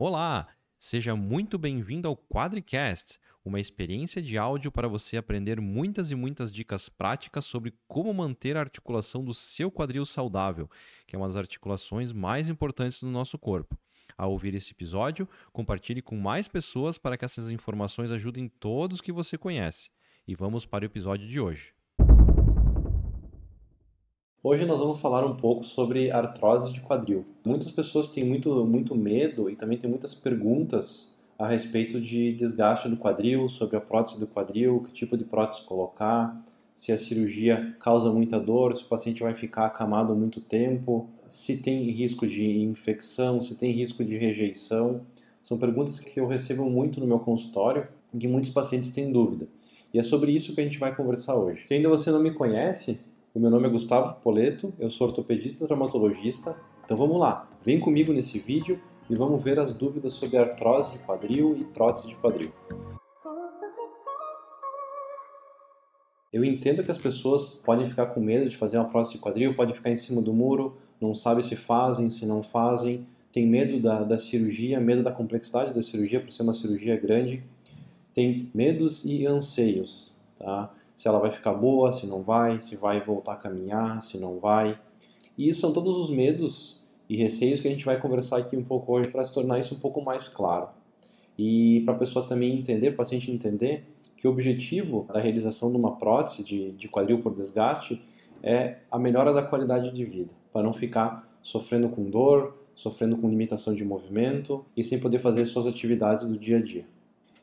Olá, seja muito bem-vindo ao Quadricast, uma experiência de áudio para você aprender muitas e muitas dicas práticas sobre como manter a articulação do seu quadril saudável, que é uma das articulações mais importantes do nosso corpo. Ao ouvir esse episódio, compartilhe com mais pessoas para que essas informações ajudem todos que você conhece. E vamos para o episódio de hoje. Hoje nós vamos falar um pouco sobre artrose de quadril. Muitas pessoas têm muito, muito medo e também têm muitas perguntas a respeito de desgaste do quadril, sobre a prótese do quadril, que tipo de prótese colocar, se a cirurgia causa muita dor, se o paciente vai ficar acamado muito tempo, se tem risco de infecção, se tem risco de rejeição. São perguntas que eu recebo muito no meu consultório e que muitos pacientes têm dúvida. E é sobre isso que a gente vai conversar hoje. Se ainda você não me conhece, o meu nome é Gustavo Poleto, eu sou ortopedista traumatologista. Então vamos lá, vem comigo nesse vídeo e vamos ver as dúvidas sobre artrose de quadril e prótese de quadril. Eu entendo que as pessoas podem ficar com medo de fazer uma prótese de quadril, podem ficar em cima do muro, não sabem se fazem, se não fazem, tem medo da, da cirurgia, medo da complexidade da cirurgia por ser uma cirurgia grande, tem medos e anseios, tá? Se ela vai ficar boa, se não vai, se vai voltar a caminhar, se não vai. E isso são todos os medos e receios que a gente vai conversar aqui um pouco hoje para se tornar isso um pouco mais claro. E para a pessoa também entender, o paciente entender, que o objetivo da realização de uma prótese de, de quadril por desgaste é a melhora da qualidade de vida, para não ficar sofrendo com dor, sofrendo com limitação de movimento e sem poder fazer suas atividades do dia a dia.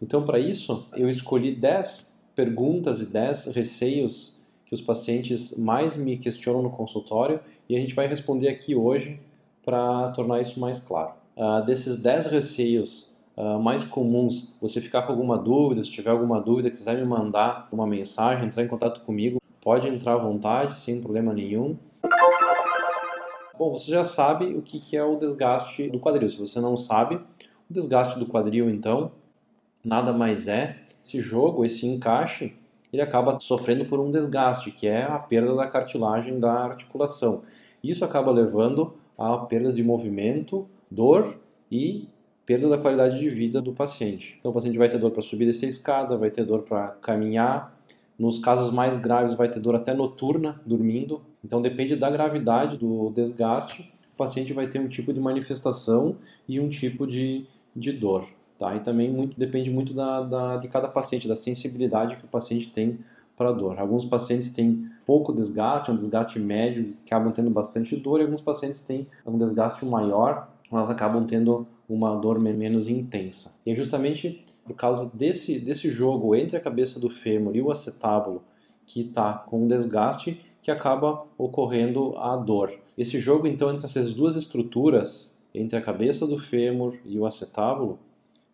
Então, para isso, eu escolhi 10 perguntas e 10 receios que os pacientes mais me questionam no consultório e a gente vai responder aqui hoje para tornar isso mais claro. Uh, desses 10 receios uh, mais comuns, você ficar com alguma dúvida, se tiver alguma dúvida, quiser me mandar uma mensagem, entrar em contato comigo, pode entrar à vontade, sem problema nenhum. Bom, você já sabe o que é o desgaste do quadril. Se você não sabe, o desgaste do quadril, então, nada mais é esse jogo, esse encaixe, ele acaba sofrendo por um desgaste, que é a perda da cartilagem da articulação. Isso acaba levando à perda de movimento, dor e perda da qualidade de vida do paciente. Então o paciente vai ter dor para subir essa escada, vai ter dor para caminhar. Nos casos mais graves vai ter dor até noturna, dormindo. Então depende da gravidade do desgaste, o paciente vai ter um tipo de manifestação e um tipo de, de dor. Tá? E também muito, depende muito da, da, de cada paciente, da sensibilidade que o paciente tem para dor. Alguns pacientes têm pouco desgaste, um desgaste médio, acabam tendo bastante dor, e alguns pacientes têm um desgaste maior, elas acabam tendo uma dor menos intensa. E é justamente por causa desse, desse jogo entre a cabeça do fêmur e o acetábulo, que está com desgaste, que acaba ocorrendo a dor. Esse jogo, então, entre essas duas estruturas, entre a cabeça do fêmur e o acetábulo,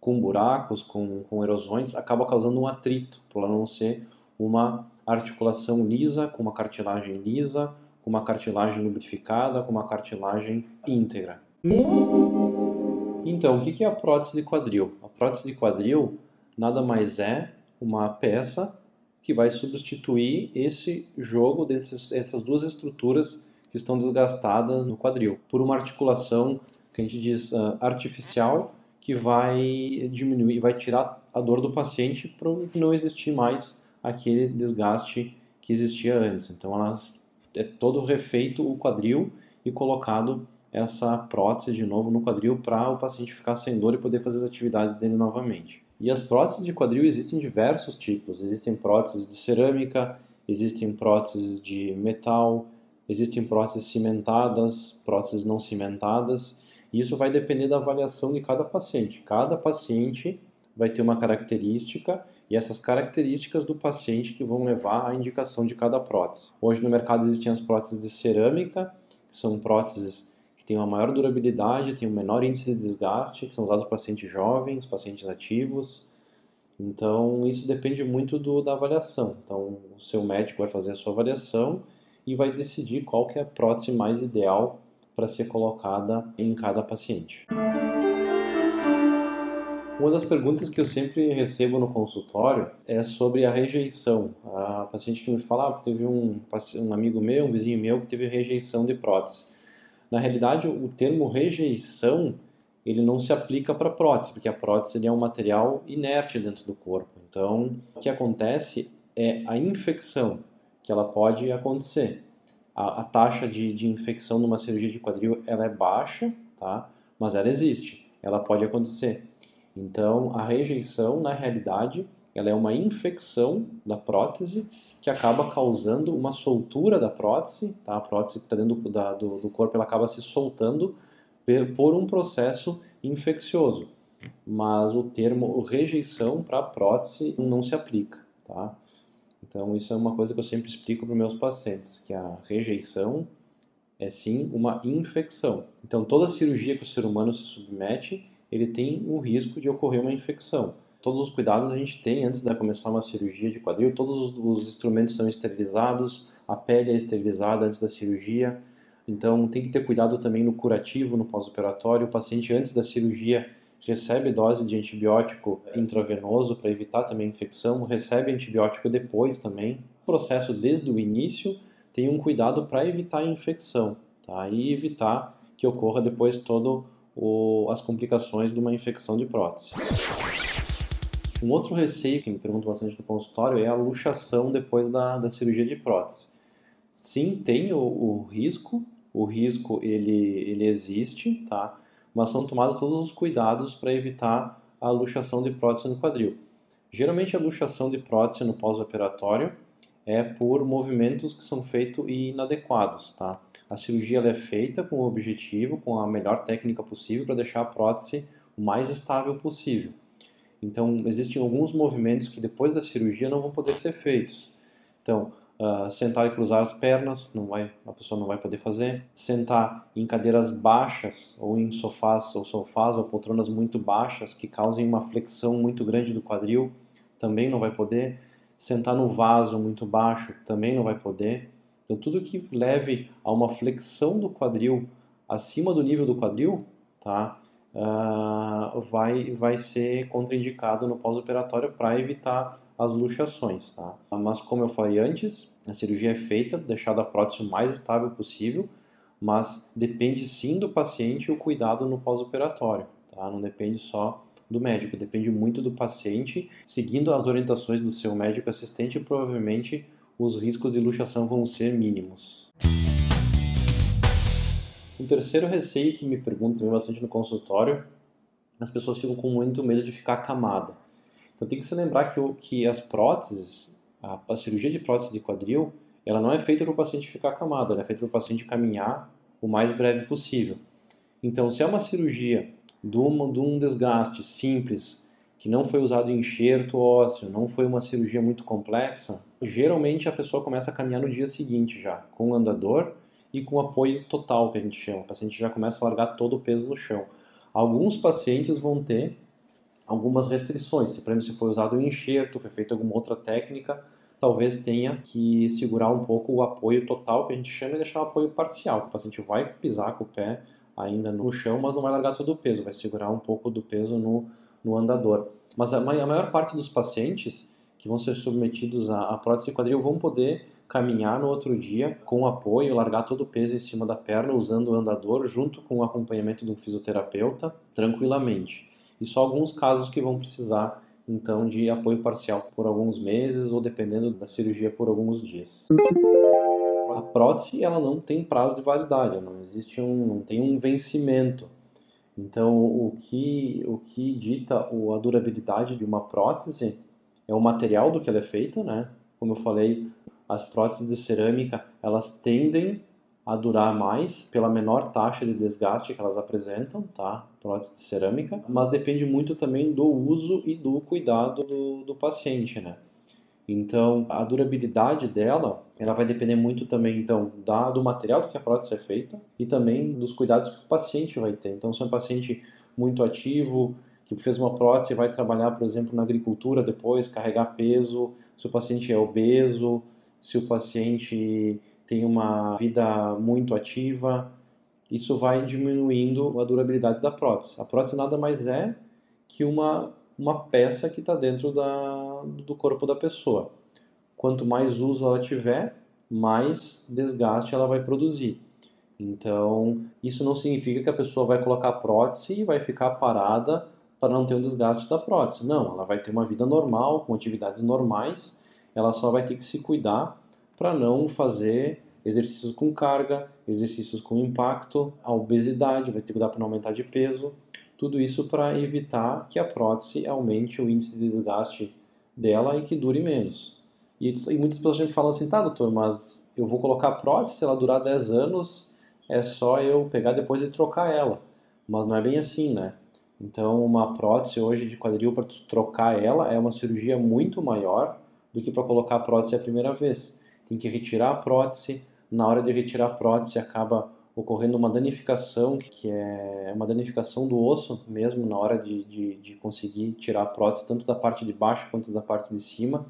com buracos, com, com erosões, acaba causando um atrito, por não ser uma articulação lisa, com uma cartilagem lisa, com uma cartilagem lubrificada, com uma cartilagem íntegra. Então, o que é a prótese de quadril? A prótese de quadril nada mais é uma peça que vai substituir esse jogo dessas duas estruturas que estão desgastadas no quadril por uma articulação que a gente diz uh, artificial que vai diminuir, vai tirar a dor do paciente para não existir mais aquele desgaste que existia antes. Então, ela é todo refeito o quadril e colocado essa prótese de novo no quadril para o paciente ficar sem dor e poder fazer as atividades dele novamente. E as próteses de quadril existem diversos tipos. Existem próteses de cerâmica, existem próteses de metal, existem próteses cimentadas, próteses não cimentadas isso vai depender da avaliação de cada paciente. Cada paciente vai ter uma característica e essas características do paciente que vão levar à indicação de cada prótese. Hoje no mercado existem as próteses de cerâmica, que são próteses que têm uma maior durabilidade, têm um menor índice de desgaste, que são usados para pacientes jovens, pacientes ativos. Então isso depende muito do, da avaliação. Então o seu médico vai fazer a sua avaliação e vai decidir qual que é a prótese mais ideal para ser colocada em cada paciente. Uma das perguntas que eu sempre recebo no consultório é sobre a rejeição. A paciente que me fala, ah, teve um, um amigo meu, um vizinho meu que teve rejeição de prótese. Na realidade, o termo rejeição ele não se aplica para prótese, porque a prótese é um material inerte dentro do corpo. Então, o que acontece é a infecção, que ela pode acontecer. A, a taxa de, de infecção numa cirurgia de quadril ela é baixa, tá? mas ela existe, ela pode acontecer. Então, a rejeição, na realidade, ela é uma infecção da prótese que acaba causando uma soltura da prótese, tá? A prótese que está dentro do, da, do, do, corpo ela acaba se soltando por um processo infeccioso. Mas o termo rejeição para prótese não se aplica, tá? Então isso é uma coisa que eu sempre explico para meus pacientes, que a rejeição é sim uma infecção. Então toda cirurgia que o ser humano se submete, ele tem o risco de ocorrer uma infecção todos os cuidados a gente tem antes de começar uma cirurgia de quadril, todos os instrumentos são esterilizados, a pele é esterilizada antes da cirurgia, então tem que ter cuidado também no curativo, no pós-operatório. O paciente antes da cirurgia recebe dose de antibiótico intravenoso para evitar também infecção, recebe antibiótico depois também. O processo desde o início tem um cuidado para evitar a infecção, tá? E evitar que ocorra depois todo o, as complicações de uma infecção de prótese. Um outro receio que me pergunto bastante no consultório é a luxação depois da, da cirurgia de prótese. Sim, tem o, o risco, o risco ele, ele existe, tá? Mas são tomados todos os cuidados para evitar a luxação de prótese no quadril. Geralmente a luxação de prótese no pós-operatório é por movimentos que são feitos inadequados, tá? A cirurgia é feita com o objetivo, com a melhor técnica possível para deixar a prótese o mais estável possível. Então, existem alguns movimentos que depois da cirurgia não vão poder ser feitos. Então, uh, sentar e cruzar as pernas, não vai, a pessoa não vai poder fazer. Sentar em cadeiras baixas ou em sofás ou sofás ou poltronas muito baixas que causem uma flexão muito grande do quadril, também não vai poder. Sentar no vaso muito baixo, também não vai poder. Então, tudo que leve a uma flexão do quadril acima do nível do quadril, tá? Uh, vai, vai ser contraindicado no pós-operatório para evitar as luxações. Tá? Mas como eu falei antes, a cirurgia é feita, deixada a prótese o mais estável possível, mas depende sim do paciente o cuidado no pós-operatório. Tá? Não depende só do médico, depende muito do paciente. Seguindo as orientações do seu médico assistente, provavelmente os riscos de luxação vão ser mínimos. Um terceiro receio que me perguntam bastante no consultório, as pessoas ficam com muito medo de ficar camada. Então tem que se lembrar que, que as próteses, a, a cirurgia de prótese de quadril, ela não é feita para o paciente ficar camado, ela é feita para o paciente caminhar o mais breve possível. Então, se é uma cirurgia de de um desgaste simples, que não foi usado enxerto ósseo, não foi uma cirurgia muito complexa, geralmente a pessoa começa a caminhar no dia seguinte já, com o andador e com apoio total, que a gente chama. O paciente já começa a largar todo o peso no chão. Alguns pacientes vão ter algumas restrições. Se, por exemplo, se foi usado um enxerto, foi feita alguma outra técnica, talvez tenha que segurar um pouco o apoio total, que a gente chama, e deixar o apoio parcial. O paciente vai pisar com o pé ainda no chão, mas não vai largar todo o peso, vai segurar um pouco do peso no, no andador. Mas a, a maior parte dos pacientes que vão ser submetidos à, à prótese de quadril vão poder caminhar no outro dia com apoio, largar todo o peso em cima da perna usando o andador junto com o acompanhamento de um fisioterapeuta tranquilamente. E só alguns casos que vão precisar então de apoio parcial por alguns meses ou dependendo da cirurgia por alguns dias. A prótese ela não tem prazo de validade, não existe um, não tem um vencimento. Então o que o que dita a durabilidade de uma prótese é o material do que ela é feita, né? Como eu falei, as próteses de cerâmica elas tendem a durar mais pela menor taxa de desgaste que elas apresentam, tá? Prótese de cerâmica, mas depende muito também do uso e do cuidado do, do paciente, né? Então, a durabilidade dela, ela vai depender muito também, então, da, do material que a prótese é feita e também dos cuidados que o paciente vai ter. Então, se é um paciente muito ativo, que fez uma prótese e vai trabalhar, por exemplo, na agricultura depois, carregar peso, se o paciente é obeso, se o paciente tem uma vida muito ativa, isso vai diminuindo a durabilidade da prótese. A prótese nada mais é que uma, uma peça que está dentro da, do corpo da pessoa. Quanto mais uso ela tiver, mais desgaste ela vai produzir. Então, isso não significa que a pessoa vai colocar prótese e vai ficar parada para não ter um desgaste da prótese. Não, ela vai ter uma vida normal, com atividades normais, ela só vai ter que se cuidar para não fazer exercícios com carga, exercícios com impacto, a obesidade, vai ter que cuidar para não aumentar de peso. Tudo isso para evitar que a prótese aumente o índice de desgaste dela e que dure menos. E, e muitas pessoas sempre falam assim, tá doutor, mas eu vou colocar a prótese, se ela durar 10 anos, é só eu pegar depois e trocar ela. Mas não é bem assim, né? Então, uma prótese hoje de quadril para trocar ela é uma cirurgia muito maior do que para colocar a prótese a primeira vez. Tem que retirar a prótese, na hora de retirar a prótese acaba ocorrendo uma danificação, que é uma danificação do osso mesmo na hora de, de, de, conseguir tirar a prótese, tanto da parte de baixo quanto da parte de cima,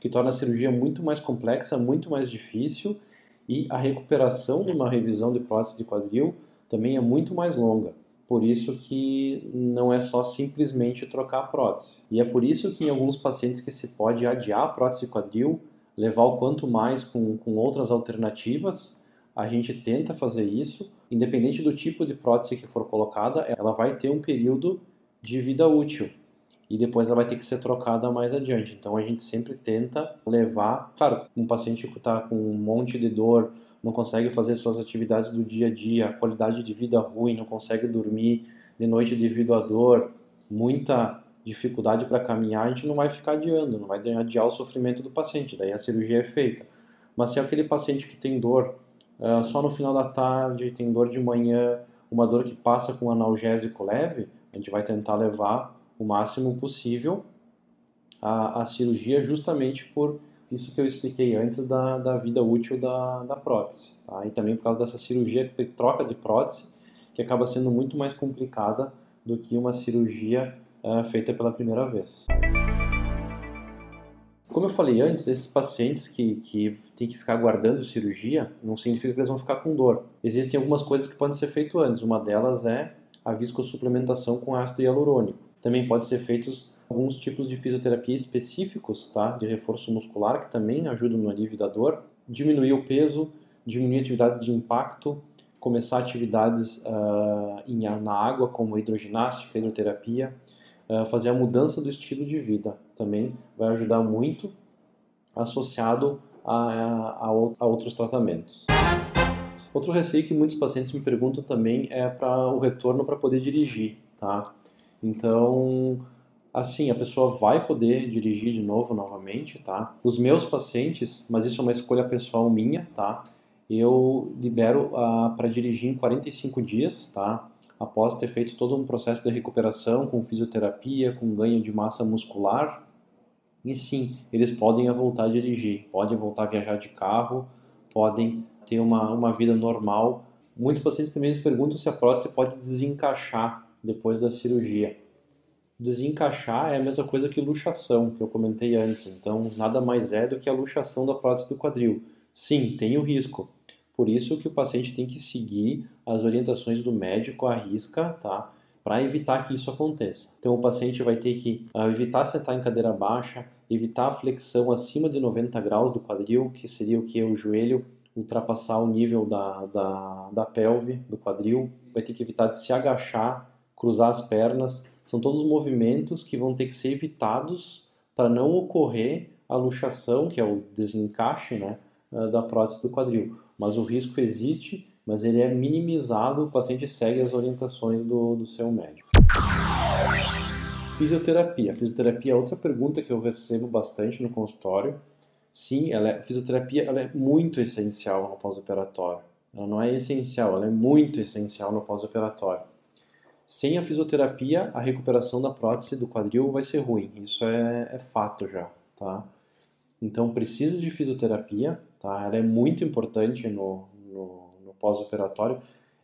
que torna a cirurgia muito mais complexa, muito mais difícil e a recuperação de uma revisão de prótese de quadril também é muito mais longa. Por isso que não é só simplesmente trocar a prótese. E é por isso que em alguns pacientes que se pode adiar a prótese quadril, levar o quanto mais com, com outras alternativas, a gente tenta fazer isso, independente do tipo de prótese que for colocada, ela vai ter um período de vida útil e depois ela vai ter que ser trocada mais adiante. Então a gente sempre tenta levar, claro, um paciente que está com um monte de dor, não consegue fazer suas atividades do dia a dia, qualidade de vida ruim, não consegue dormir de noite devido à dor, muita dificuldade para caminhar, a gente não vai ficar adiando, não vai adiar o sofrimento do paciente, daí a cirurgia é feita. Mas se é aquele paciente que tem dor uh, só no final da tarde, tem dor de manhã, uma dor que passa com analgésico leve, a gente vai tentar levar o máximo possível a, a cirurgia justamente por isso que eu expliquei antes da, da vida útil da, da prótese. Tá? E também por causa dessa cirurgia, troca de prótese, que acaba sendo muito mais complicada do que uma cirurgia uh, feita pela primeira vez. Como eu falei antes, esses pacientes que, que têm que ficar aguardando cirurgia, não significa que eles vão ficar com dor. Existem algumas coisas que podem ser feitas antes. Uma delas é a viscosupplementação com ácido hialurônico. Também pode ser feitos alguns tipos de fisioterapia específicos, tá? De reforço muscular que também ajudam no alívio da dor. Diminuir o peso, diminuir atividades de impacto, começar atividades uh, em, na água como hidroginástica, hidroterapia, uh, fazer a mudança do estilo de vida também vai ajudar muito associado a, a, a outros tratamentos. Outro receio que muitos pacientes me perguntam também é para o retorno para poder dirigir, tá? Então, assim, a pessoa vai poder dirigir de novo, novamente, tá? Os meus pacientes, mas isso é uma escolha pessoal minha, tá? Eu libero uh, ah, para dirigir em 45 dias, tá? Após ter feito todo um processo de recuperação com fisioterapia, com ganho de massa muscular. E sim, eles podem voltar a dirigir, podem voltar a viajar de carro, podem ter uma, uma vida normal. Muitos pacientes também perguntam se a prótese pode desencaixar depois da cirurgia. Desencaixar é a mesma coisa que luxação, que eu comentei antes. Então, nada mais é do que a luxação da prótese do quadril. Sim, tem o risco. Por isso que o paciente tem que seguir as orientações do médico à risca, tá? Para evitar que isso aconteça. Então, o paciente vai ter que uh, evitar sentar em cadeira baixa, evitar a flexão acima de 90 graus do quadril, que seria o que? O joelho ultrapassar o nível da, da, da pelve, do quadril. Vai ter que evitar de se agachar cruzar as pernas, são todos movimentos que vão ter que ser evitados para não ocorrer a luxação, que é o desencaixe né, eh, da prótese do quadril. Mas o risco existe, mas ele é minimizado, o paciente segue as orientações do, do seu médico. Fisioterapia. Fisioterapia é outra pergunta que eu recebo bastante no consultório. Sim, ela é, fisioterapia ela é muito essencial no pós-operatório. Ela não é essencial, ela é muito essencial no pós-operatório. Sem a fisioterapia, a recuperação da prótese do quadril vai ser ruim. Isso é, é fato já, tá? Então precisa de fisioterapia, tá? Ela é muito importante no, no, no pós-operatório.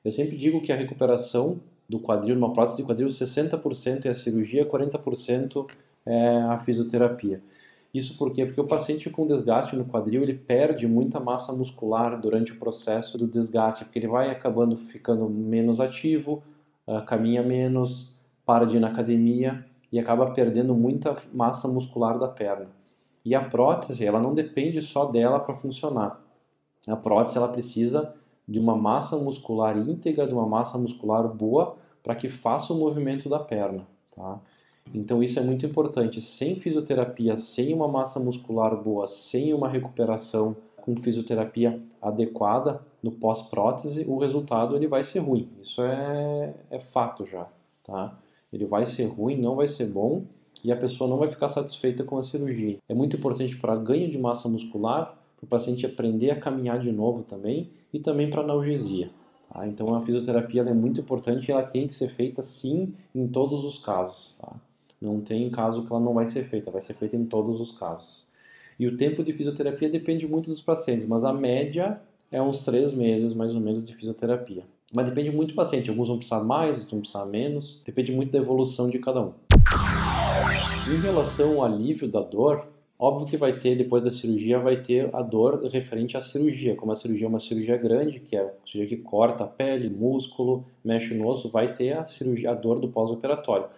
Eu sempre digo que a recuperação do quadril, numa prótese de quadril, 60% é a cirurgia, 40% é a fisioterapia. Isso por quê? Porque o paciente com desgaste no quadril, ele perde muita massa muscular durante o processo do desgaste, porque ele vai acabando ficando menos ativo, uh, caminha menos, para de ir na academia e acaba perdendo muita massa muscular da perna. E a prótese, ela não depende só dela para funcionar. A prótese ela precisa de uma massa muscular íntegra, de uma massa muscular boa, para que faça o movimento da perna. Tá? Então isso é muito importante. Sem fisioterapia, sem uma massa muscular boa, sem uma recuperação com fisioterapia adequada no pós-prótese, o resultado ele vai ser ruim. Isso é, é fato já. Tá? Ele vai ser ruim, não vai ser bom e a pessoa não vai ficar satisfeita com a cirurgia. É muito importante para ganho de massa muscular, para o paciente aprender a caminhar de novo também e também para analgesia. Tá? Então a fisioterapia é muito importante e ela tem que ser feita sim em todos os casos. Tá? Não tem caso que ela não vai ser feita, vai ser feita em todos os casos. E o tempo de fisioterapia depende muito dos pacientes, mas a média é uns três meses mais ou menos de fisioterapia. Mas depende muito do paciente, alguns vão precisar mais, outros vão precisar menos, depende muito da evolução de cada um. Em relação ao alívio da dor, óbvio que vai ter, depois da cirurgia, vai ter a dor referente à cirurgia. Como a cirurgia é uma cirurgia grande, que é a cirurgia que corta a pele, músculo, mexe no osso, vai ter a cirurgia, a dor do pós-operatório.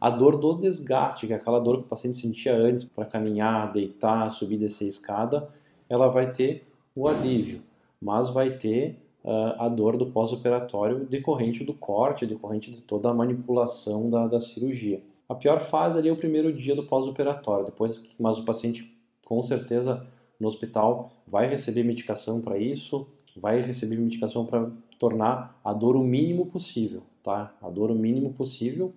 A dor do desgaste, que é aquela dor que o paciente sentia antes para caminhar, deitar, subir, descer a escada, ela vai ter o alívio, mas vai ter uh, a dor do pós-operatório decorrente do corte, decorrente de toda a manipulação da, da cirurgia. A pior fase ali é o primeiro dia do pós-operatório, depois, mas o paciente com certeza no hospital vai receber medicação para isso, vai receber medicação para tornar a dor o mínimo possível, tá? A dor o mínimo possível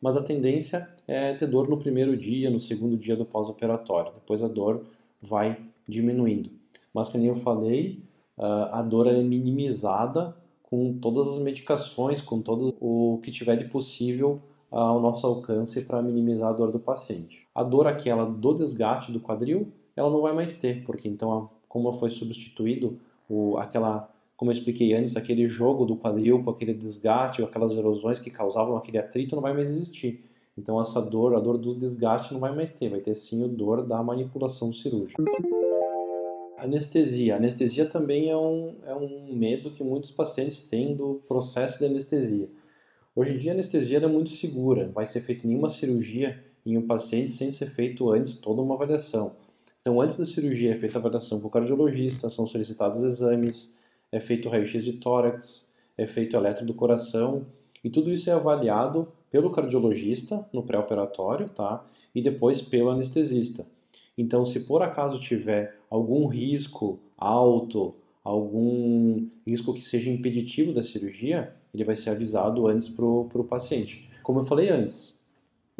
mas a tendência é ter dor no primeiro dia, no segundo dia do pós-operatório. Depois a dor vai diminuindo. Mas, como eu falei, a dor é minimizada com todas as medicações, com todo o que tiver de possível ao nosso alcance para minimizar a dor do paciente. A dor aquela do desgaste do quadril, ela não vai mais ter, porque então, como foi substituído o, aquela como eu expliquei antes, aquele jogo do quadril com aquele desgaste, ou aquelas erosões que causavam aquele atrito não vai mais existir. Então essa dor, a dor do desgaste não vai mais ter, vai ter sim a dor da manipulação cirúrgica. Anestesia. Anestesia também é um, é um medo que muitos pacientes têm do processo de anestesia. Hoje em dia a anestesia é muito segura, vai ser feita nenhuma cirurgia em um paciente sem ser feito antes toda uma avaliação. Então antes da cirurgia é feita a avaliação com o cardiologista, são solicitados exames, é feito raio-x de tórax, é feito eletro do coração, e tudo isso é avaliado pelo cardiologista no pré-operatório, tá? E depois pelo anestesista. Então, se por acaso tiver algum risco alto, algum risco que seja impeditivo da cirurgia, ele vai ser avisado antes para o paciente. Como eu falei antes,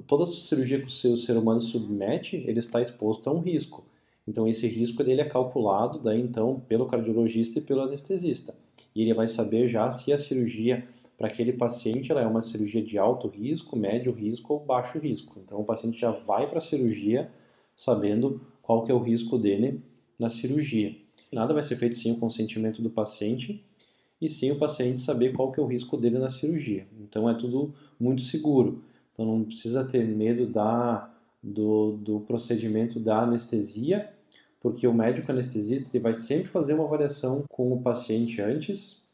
toda cirurgia que o seu ser humano submete, ele está exposto a um risco. Então esse risco dele é calculado daí então pelo cardiologista e pelo anestesista. E ele vai saber já se a cirurgia para aquele paciente ela é uma cirurgia de alto risco, médio risco ou baixo risco. Então o paciente já vai para a cirurgia sabendo qual que é o risco dele na cirurgia. Nada vai ser feito sem o consentimento do paciente e sem o paciente saber qual que é o risco dele na cirurgia. Então é tudo muito seguro. Então não precisa ter medo da do, do procedimento da anestesia, porque o médico anestesista ele vai sempre fazer uma avaliação com o paciente antes,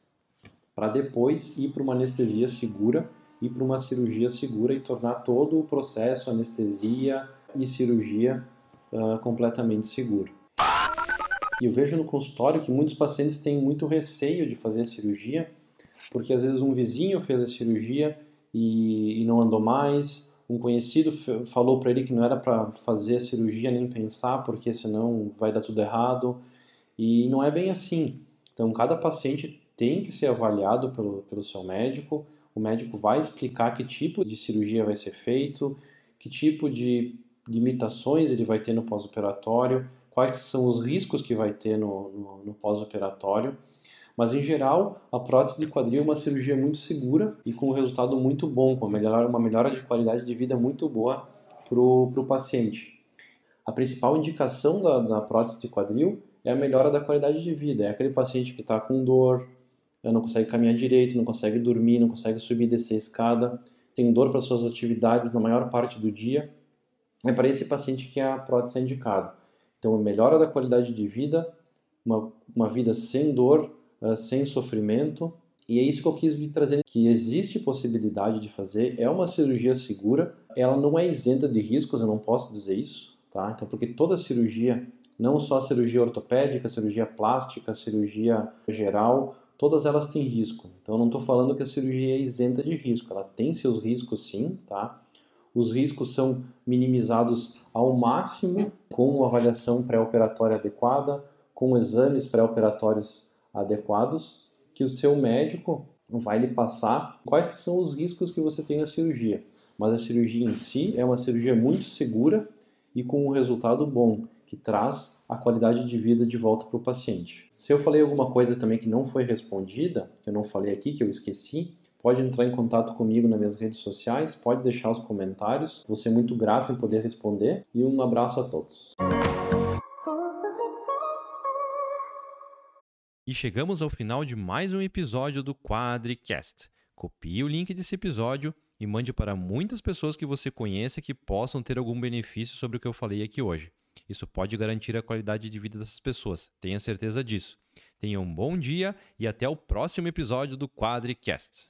para depois ir para uma anestesia segura e para uma cirurgia segura e tornar todo o processo, anestesia e cirurgia uh, completamente seguro. E eu vejo no consultório que muitos pacientes têm muito receio de fazer a cirurgia, porque às vezes um vizinho fez a cirurgia e, e não andou mais, um conhecido falou para ele que não era para fazer a cirurgia nem pensar, porque senão vai dar tudo errado. E não é bem assim. Então, cada paciente tem que ser avaliado pelo, pelo seu médico. O médico vai explicar que tipo de cirurgia vai ser feito, que tipo de limitações ele vai ter no pós-operatório, quais são os riscos que vai ter no, no, no pós-operatório. Mas em geral, a prótese de quadril é uma cirurgia muito segura e com um resultado muito bom, com uma melhora, uma melhora de qualidade de vida muito boa para o paciente. A principal indicação da, da prótese de quadril é a melhora da qualidade de vida. É aquele paciente que está com dor, não consegue caminhar direito, não consegue dormir, não consegue subir e descer a escada, tem dor para suas atividades na maior parte do dia. É para esse paciente que a prótese é indicada. Então, a melhora da qualidade de vida, uma, uma vida sem dor, uh, sem sofrimento. E é isso que eu quis trazer, que existe possibilidade de fazer, é uma cirurgia segura, ela não é isenta de riscos, eu não posso dizer isso, tá? Então, porque toda cirurgia, não só cirurgia ortopédica, cirurgia plástica, cirurgia geral, todas elas têm risco. Então, não estou falando que a cirurgia é isenta de risco, ela tem seus riscos sim, tá? Os riscos são minimizados ao máximo com uma avaliação pré-operatória adequada, com exames pré-operatórios adequados, que o seu médico vai lhe passar quais são os riscos que você tem na cirurgia. Mas a cirurgia em si é uma cirurgia muito segura e com um resultado bom, que traz a qualidade de vida de volta para o paciente. Se eu falei alguma coisa também que não foi respondida, que eu não falei aqui, que eu esqueci, pode entrar em contato comigo nas minhas redes sociais, pode deixar os comentários. Vou ser muito grato em poder responder e um abraço a todos. E chegamos ao final de mais um episódio do Quadricast. Copie o link desse episódio e mande para muitas pessoas que você conheça que possam ter algum benefício sobre o que eu falei aqui hoje. Isso pode garantir a qualidade de vida dessas pessoas, tenha certeza disso. Tenha um bom dia e até o próximo episódio do Quadricast.